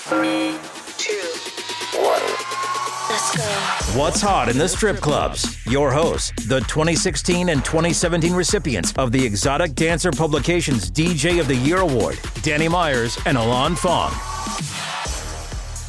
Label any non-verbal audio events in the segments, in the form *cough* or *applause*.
Three, two, one. Let's go. What's hot in the strip clubs? Your hosts, the 2016 and 2017 recipients of the Exotic Dancer Publications DJ of the Year Award, Danny Myers and Alon Fong.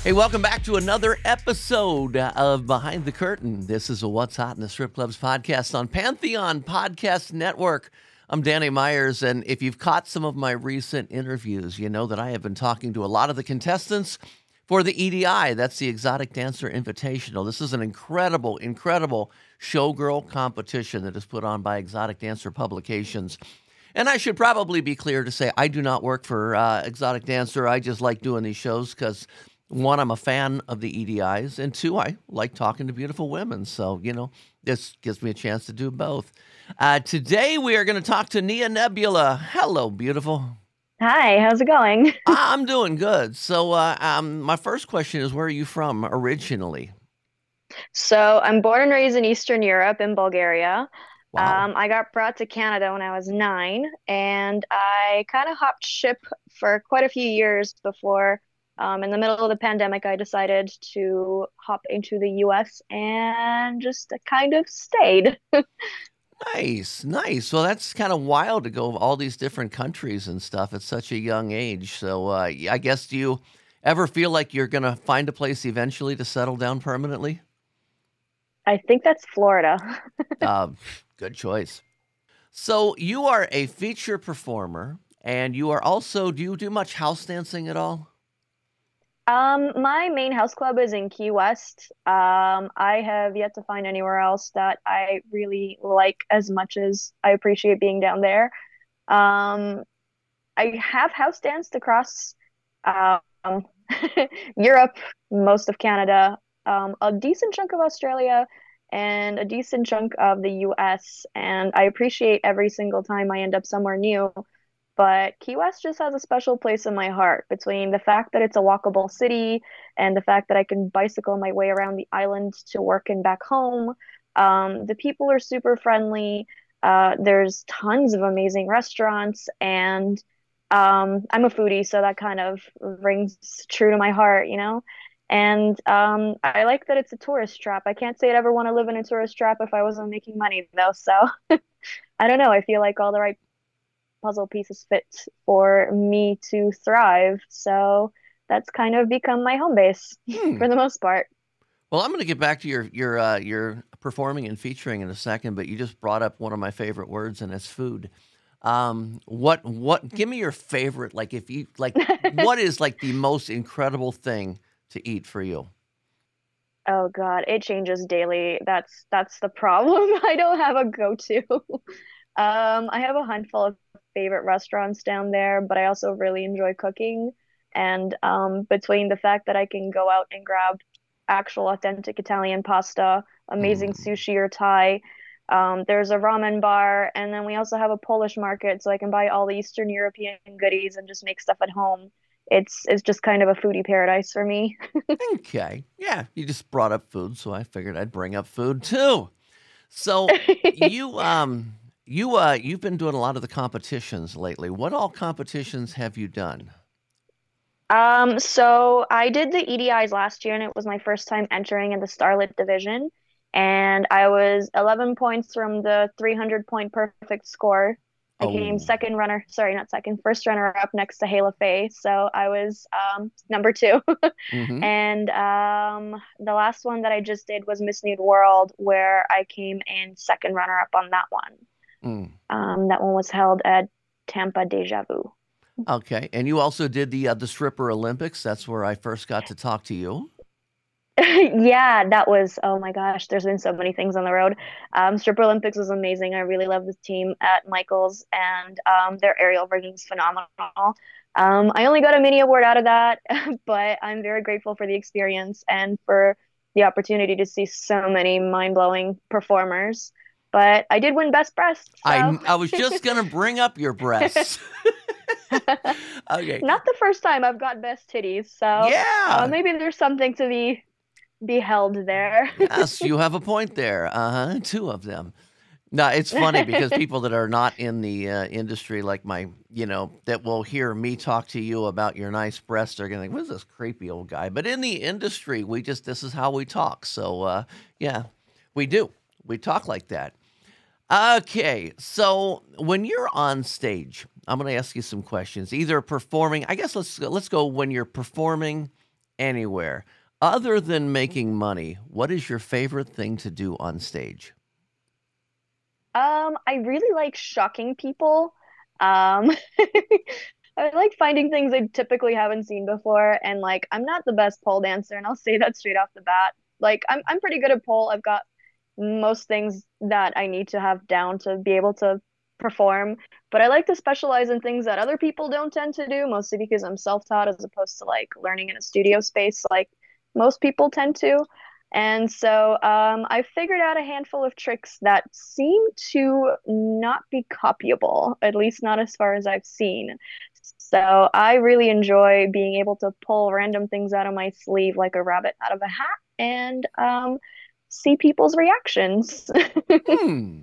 Hey, welcome back to another episode of Behind the Curtain. This is a What's Hot in the Strip Clubs podcast on Pantheon Podcast Network. I'm Danny Myers, and if you've caught some of my recent interviews, you know that I have been talking to a lot of the contestants for the EDI. That's the Exotic Dancer Invitational. This is an incredible, incredible showgirl competition that is put on by Exotic Dancer Publications. And I should probably be clear to say I do not work for uh, Exotic Dancer. I just like doing these shows because one, I'm a fan of the EDIs, and two, I like talking to beautiful women. So, you know, this gives me a chance to do both. Uh, today, we are going to talk to Nia Nebula. Hello, beautiful. Hi, how's it going? *laughs* I'm doing good. So, uh, um, my first question is where are you from originally? So, I'm born and raised in Eastern Europe in Bulgaria. Wow. Um, I got brought to Canada when I was nine, and I kind of hopped ship for quite a few years before, um, in the middle of the pandemic, I decided to hop into the US and just kind of stayed. *laughs* Nice, nice. Well, that's kind of wild to go all these different countries and stuff at such a young age. So, uh, I guess do you ever feel like you're going to find a place eventually to settle down permanently? I think that's Florida. uh, *laughs* good choice. So, you are a feature performer, and you are also. Do you do much house dancing at all? Um, my main house club is in Key West. Um, I have yet to find anywhere else that I really like as much as I appreciate being down there. Um, I have house danced across um, *laughs* Europe, most of Canada, um, a decent chunk of Australia, and a decent chunk of the US. And I appreciate every single time I end up somewhere new. But Key West just has a special place in my heart between the fact that it's a walkable city and the fact that I can bicycle my way around the island to work and back home. Um, the people are super friendly. Uh, there's tons of amazing restaurants, and um, I'm a foodie, so that kind of rings true to my heart, you know. And um, I like that it's a tourist trap. I can't say I'd ever want to live in a tourist trap if I wasn't making money, though. So *laughs* I don't know. I feel like all the right puzzle pieces fit for me to thrive. So that's kind of become my home base Hmm. for the most part. Well, I'm going to get back to your your uh, your performing and featuring in a second, but you just brought up one of my favorite words, and it's food. Um, what what? Give me your favorite. Like, if you like, *laughs* what is like the most incredible thing to eat for you? Oh God, it changes daily. That's that's the problem. *laughs* I don't have a go-to. *laughs* Um, I have a handful of favorite restaurants down there, but I also really enjoy cooking. And um, between the fact that I can go out and grab actual authentic Italian pasta, amazing sushi or Thai, um, there's a ramen bar, and then we also have a Polish market, so I can buy all the Eastern European goodies and just make stuff at home. It's it's just kind of a foodie paradise for me. *laughs* Okay, yeah, you just brought up food, so I figured I'd bring up food too. So *laughs* you um you uh you've been doing a lot of the competitions lately. What all competitions have you done? Um, so I did the EDIs last year, and it was my first time entering in the Starlet division. And I was 11 points from the 300 point perfect score. I Oh. came second runner, sorry, not second, first runner up next to Hayla Faye. So I was um, number two. *laughs* Mhm. And um, the last one that I just did was Miss Nude World, where I came in second runner up on that one. Mm. Um, that one was held at Tampa Deja Vu. Okay, and you also did the uh, the stripper Olympics. That's where I first got to talk to you. *laughs* Yeah, that was, oh my gosh, there's been so many things on the road. Um, Stripper Olympics was amazing. I really love the team at Michaels, and um, their aerial rigging is phenomenal. Um, I only got a mini award out of that, *laughs* but I'm very grateful for the experience and for the opportunity to see so many mind blowing performers. But I did win Best Breast. So. I, I was *laughs* just going to bring up your breasts. *laughs* *laughs* okay. Not the first time I've got Best Titties. So yeah. Uh, maybe there's something to be be held there. yes, you have a point there. Uh huh. Two of them. No, it's funny because people that are not in the uh, industry, like my, you know, that will hear me talk to you about your nice breasts, are going to think, "What's this creepy old guy?" But in the industry, we just this is how we talk. So, uh, yeah, we do. We talk like that. Okay, so when you're on stage, I'm going to ask you some questions. Either performing, I guess let's let's go when you're performing anywhere other than making money. What is your favorite thing to do on stage? Um, I really like shocking people. Um, *laughs* I like finding things I typically haven't seen before, and like I'm not the best pole dancer, and I'll say that straight off the bat. Like I'm I'm pretty good at pole. I've got most things that I need to have down to be able to perform, but I like to specialize in things that other people don't tend to do, mostly because I'm self-taught as opposed to like learning in a studio space like most people tend to. And so um, I figured out a handful of tricks that seem to not be copyable, at least not as far as I've seen. So I really enjoy being able to pull random things out of my sleeve like a rabbit out of a hat and um, see people's reactions. *laughs* hmm.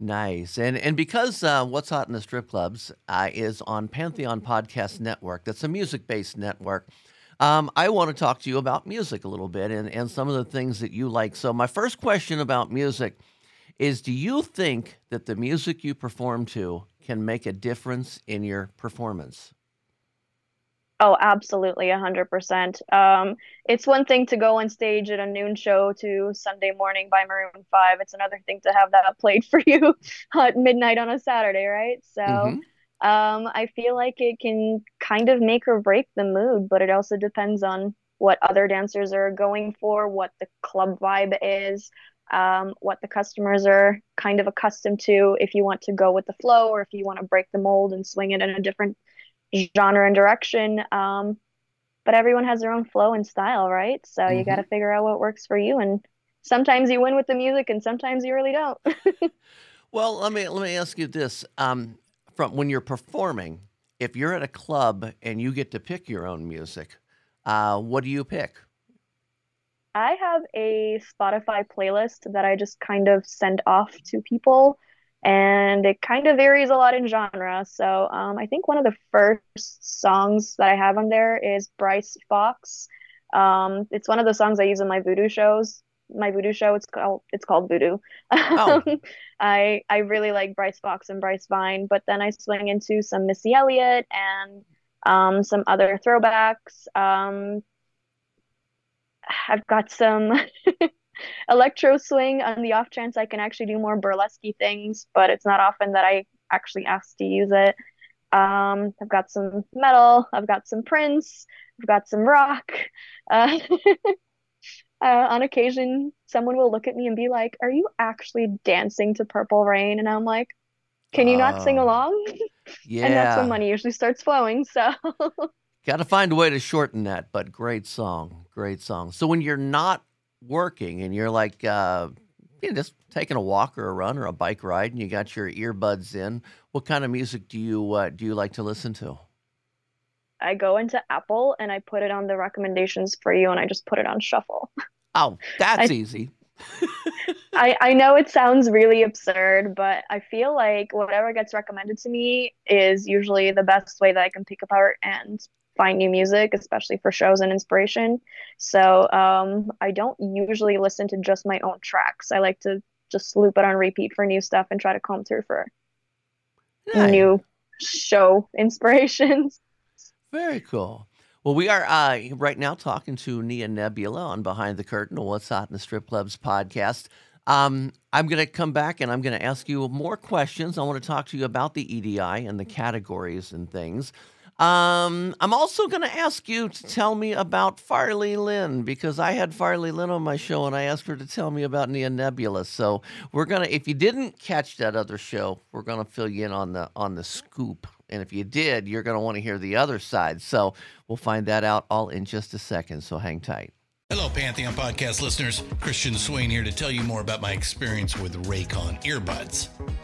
Nice. And and because uh, What's Hot in the Strip Clubs uh, is on Pantheon Podcast Network, that's a music based network. Um, I want to talk to you about music a little bit and, and some of the things that you like. So, my first question about music is Do you think that the music you perform to can make a difference in your performance? Oh, absolutely, 100%. Um, it's one thing to go on stage at a noon show to Sunday Morning by Maroon 5. It's another thing to have that *laughs* played for you at midnight on a Saturday, right? So, mm-hmm. Um, I feel like it can kind of make or break the mood, but it also depends on what other dancers are going for, what the club vibe is, um, what the customers are kind of accustomed to. If you want to go with the flow, or if you want to break the mold and swing it in a different genre and direction. Um, but everyone has their own flow and style, right? So mm-hmm. you got to figure out what works for you. And sometimes you win with the music, and sometimes you really don't. *laughs* well, let me let me ask you this. Um, from when you're performing, if you're at a club and you get to pick your own music, uh, what do you pick? I have a Spotify playlist that I just kind of send off to people, and it kind of varies a lot in genre. So um, I think one of the first songs that I have on there is Bryce Fox. Um, it's one of the songs I use in my voodoo shows my voodoo show. It's called it's called Voodoo. *laughs* Oh. I I really like Bryce Fox and Bryce Vine, but then I swing into some Missy Elliott and um, some other throwbacks. Um, I've got some *laughs* electro swing on the off chance I can actually do more burlesque things, but it's not often that I actually ask to use it. Um, I've got some metal. I've got some Prince. I've got some rock. Uh, *laughs* uh, on occasion, someone will look at me and be like, Are you actually dancing to Purple Rain? And I'm like, Can you not sing oh. along? Yeah. *laughs* and that's when money usually starts flowing. So. *laughs* Got to find a way to shorten that, but great song. Great song. So when you're not working and you're like, uh, you know, just taking a walk or a run or a bike ride and you got your earbuds in, what kind of music do you uh, do you like to listen to? I go into Apple and I put it on the recommendations for you and I just put it on shuffle. Oh, that's I, easy. *laughs* I, I know it sounds really absurd, but I feel like whatever gets recommended to me is usually the best way that I can pick apart and find new music, especially for shows and inspiration. So um, I don't usually listen to just my own tracks. I like to just loop it on repeat for new stuff and try to comb through for nice. new show *laughs* inspirations. Very cool. Well, we are uh, right now talking to Nia Nebula on Behind the Curtain, of What's Hot in the Strip Clubs podcast. Um, I'm going to come back and I'm going to ask you more questions. I want to talk to you about the EDI and the categories and things. Um, I'm also going to ask you to tell me about Farley Lynn because I had Farley Lynn on my show and I asked her to tell me about Nia Nebula. So we're gonna, if you didn't catch that other show, we're gonna fill you in on the on the scoop And if you did, you're going to want to hear the other side. So we'll find that out all in just a second. So hang tight. Hello, Pantheon podcast listeners. Christian Swain here to tell you more about my experience with Raycon earbuds.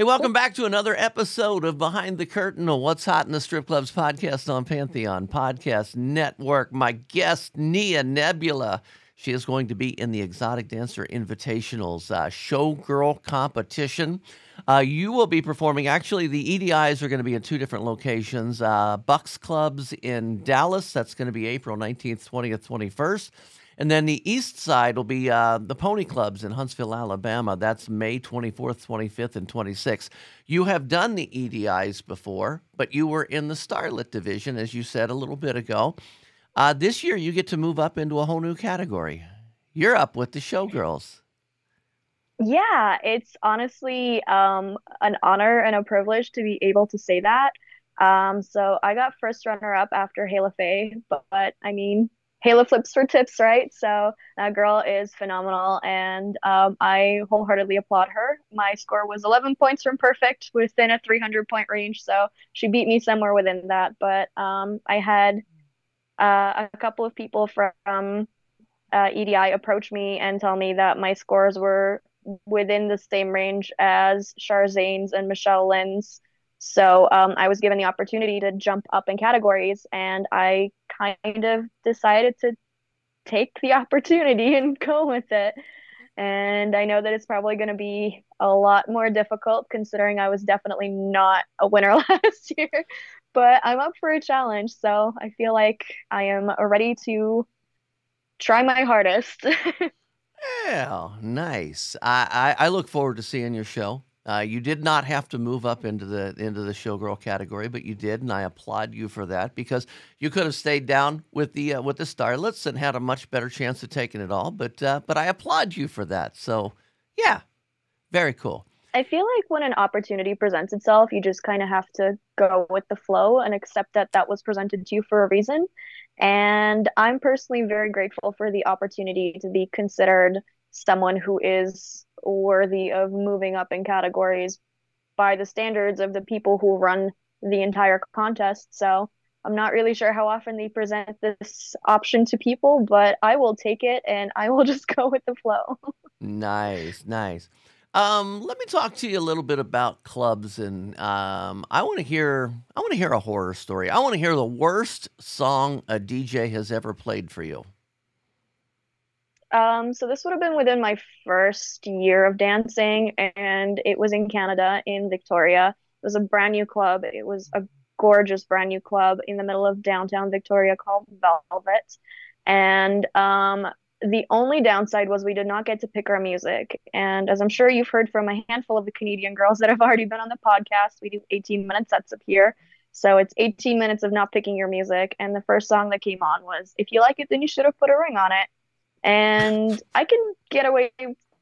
Hey, welcome back to another episode of Behind the Curtain, a What's Hot in the Strip Clubs podcast on Pantheon Podcast Network. My guest, Nia Nebula. She is going to be in the Exotic Dancer Invitationals uh, Showgirl competition. Uh, you will be performing, actually, the EDIs are going to be in two different locations uh, Bucks Clubs in Dallas, that's going to be April 19th, 20th, 21st. And then the east side will be uh, the Pony Clubs in Huntsville, Alabama. That's May 24th, 25th, and 26th. You have done the EDIs before, but you were in the Starlet division, as you said a little bit ago. Uh, this year, you get to move up into a whole new category. You're up with the Showgirls. Yeah, it's honestly um, an honor and a privilege to be able to say that. Um, so I got first runner up after Hayla Faye, but, but I mean, Hayla flips for tips, right? So that girl is phenomenal, and um, I wholeheartedly applaud her. My score was 11 points from perfect within a 300 point range, so she beat me somewhere within that. But um, I had uh, a couple of people from uh, EDI approach me and tell me that my scores were within the same range as Char Zane's and Michelle Lynn's. So um, I was given the opportunity to jump up in categories, and I kind of decided to take the opportunity and *laughs* go with it. And I know that it's probably going to be a lot more difficult considering I was definitely not a winner *laughs* last year. But I'm up for a challenge, so I feel like I am ready to try my hardest. *laughs* yeah, nice. I, I, I look forward to seeing your show. Uh, you did not have to move up into the into the showgirl category, but you did, and I applaud you for that because you could have stayed down with the uh, with the starlets and had a much better chance of taking it all. But uh, but I applaud you for that. So yeah, very cool. I feel like when an opportunity presents itself, you just kind of have to go with the flow and accept that that was presented to you for a reason. And I'm personally very grateful for the opportunity to be considered someone who is worthy of moving up in categories by the standards of the people who run the entire contest. So I'm not really sure how often they present this option to people, but I will take it and I will *laughs* just go with the flow. nice, nice. Um, let me talk to you a little bit about clubs, and um, I want to hear. I want to hear a horror story. I want to hear the worst song a DJ has ever played for you. Um, so this would have been within my first year of dancing, and it was in Canada, in Victoria. It was a brand new club. It was a gorgeous brand new club in the middle of downtown Victoria called Velvet. And um, the only downside was we did not get to pick our music. And as I'm sure you've heard from a handful of the Canadian girls that have already been on the podcast, we do 18 minute sets up here. So it's 18 minutes of not picking your music. And the first song that came on was If You Like It, Then You Should Have Put a Ring on It and I can get away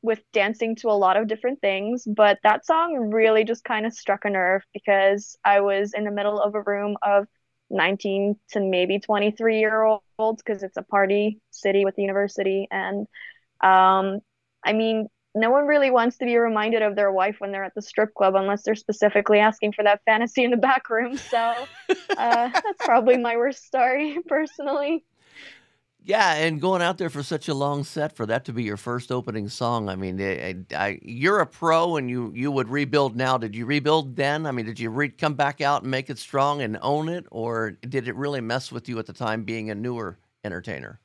with dancing to a lot of different things, but that song really just kind of struck a nerve because I was in the middle of a room of 19 to maybe 23 year olds because it's a party city with the university. And um, I mean, no one really wants to be reminded of their wife when they're at the strip club unless they're specifically asking for that fantasy in the back room. So uh, *laughs* that's probably my worst story *laughs* personally. Yeah, and going out there for such a long set for that to be your first opening song. I mean, I, I, you're a pro, and you you would rebuild now. Did you rebuild then? I mean, did you re- come back out and make it strong and own it, or did it really mess with you at the time being a newer entertainer?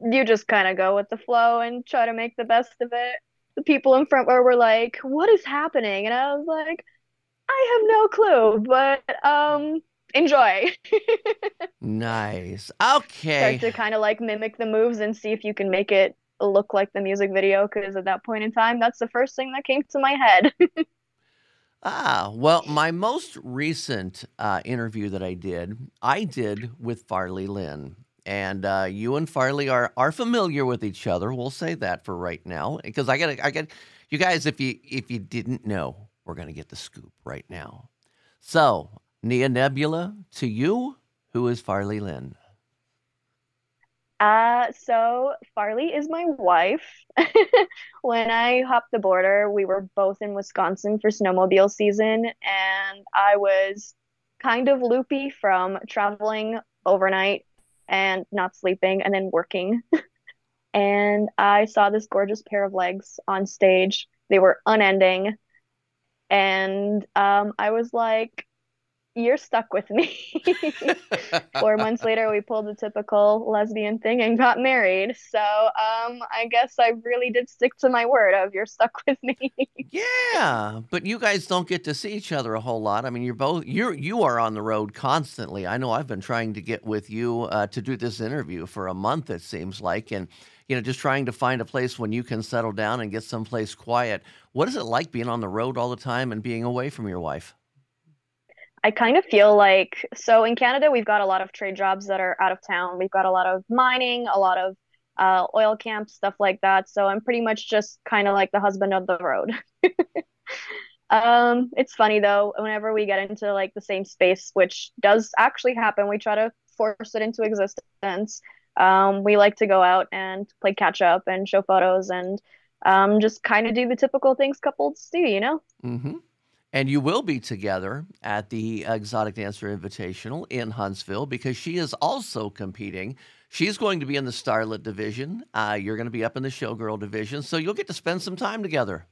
You just kind of go with the flow and try to make the best of it. The people in front were like, "What is happening?" And I was like, "I have no clue," but um enjoy. nice. Okay. *laughs* Start to kind of like mimic the moves and see if you can make it look like the music video because at that point in time, that's the first thing that came to my head. *laughs* ah, well, my most recent uh, interview that I did, I did with Farley Lynn. And uh, you and Farley are are familiar with each other. We'll say that for right now, because I got I got you guys. If you if you didn't know, we're gonna get the scoop right now. So Nia Nebula, to you, who is Farley Lynn? Uh, so Farley is my wife. *laughs* when I hopped the border, we were both in Wisconsin for snowmobile season, and I was kind of loopy from traveling overnight and not sleeping and then working. *laughs* and I saw this gorgeous pair of legs on stage. They were unending. And um, I was like, you're stuck with me. *laughs* Four months *laughs* later, we pulled the typical lesbian thing and got married. So um, I guess I really did stick to my word of you're stuck with me. *laughs* yeah, but you guys don't get to see each other a whole lot. I mean, you're both you're you are on the road constantly. I know I've been trying to get with you uh, to do this interview for a month. It seems like, and you know, just trying to find a place when you can settle down and get someplace quiet. What is it like being on the road all the time and being away from your wife? I kind of feel like so in Canada we've got a lot of trade jobs that are out of town. We've got a lot of mining, a lot of uh, oil camps, stuff like that. So I'm pretty much just kind of like the husband of the road. *laughs* um, it's funny though, whenever we get into like the same space, which does actually happen, we try to force it into existence. Um, we like to go out and play catch up and show photos and um, just kind of do the typical things couples do, you know? Mm-hmm. And you will be together at the Exotic Dancer Invitational in Huntsville because she is also competing. She's going to be in the Starlet division. Uh, you're going to be up in the Showgirl division. So you'll get to spend some time together.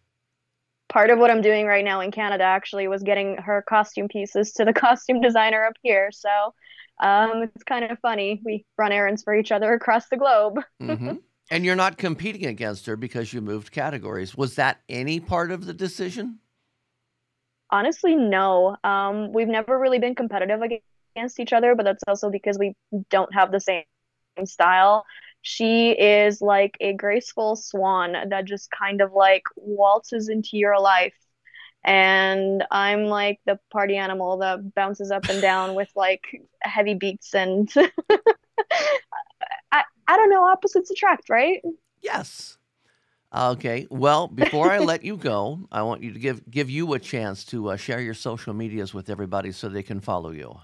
Part of what I'm doing right now in Canada actually was getting her costume pieces to the *laughs* costume designer up here. So um, it's kind of funny. We run errands for each other across the globe. *laughs* mm-hmm. And you're not competing against her because you moved categories. Was that any part of the decision? Honestly, no. Um, we've never really been competitive against each other, but that's also because we don't have the same style. She is like a graceful swan that just kind of like waltzes into your life. And I'm like the party animal that bounces up and down *laughs* with like heavy beats and *laughs* I, I don't know, opposites attract, right? Yes. Okay. Well, before I let *laughs* you go, I want you to give give you a chance to uh, share your social medias with everybody so they can follow you.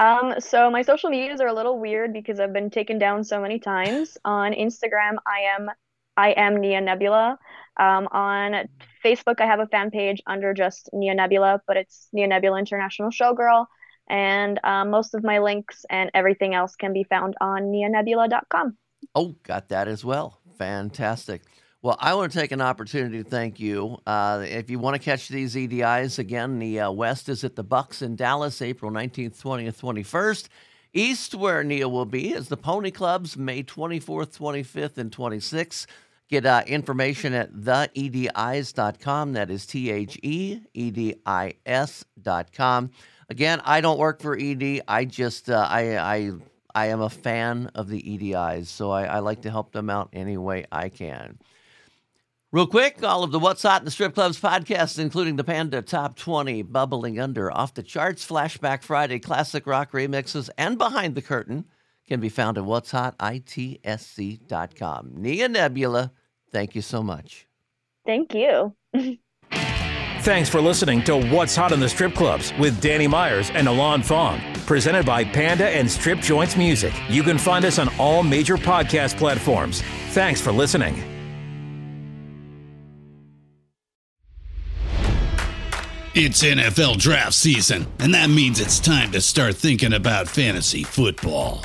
Um, so my social medias are a little weird because I've been taken down so many times. On Instagram, I am I am Nia Nebula. Um, on Facebook, I have a fan page under just Nia Nebula, but it's Nia Nebula International Showgirl. And um, most of my links and everything else can be found on nianebula.com. Oh, got that as well. Fantastic. Well, I want to take an opportunity to thank you. Uh, if you want to catch these EDIs again, the uh, West is at the Bucks in Dallas, April 19th, 20th, 21st. East, where Nia will be, is the Pony Clubs, May 24th, 25th, and 26th. Get uh, information at theedis.com. That is T H E E D I S.com. Again, I don't work for ED. I just, uh, I, I I am a fan of the EDIs, so I, I, like to help them out any way I can. Real quick, all of the What's Hot in the Strip Clubs podcasts, including the Panda Top 20, Bubbling Under, Off the Charts, Flashback Friday, Classic Rock Remixes, and Behind the Curtain, can be found at what's hot, itsc.com. Nia Nebula, Thank you so much. Thank you. *laughs* Thanks for listening to What's Hot in the Strip Clubs with Danny Myers and Alon Fong, presented by Panda and Strip Joints Music. You can find us on all major podcast platforms. Thanks for listening. It's NFL draft season, and that means it's time to start thinking about fantasy football.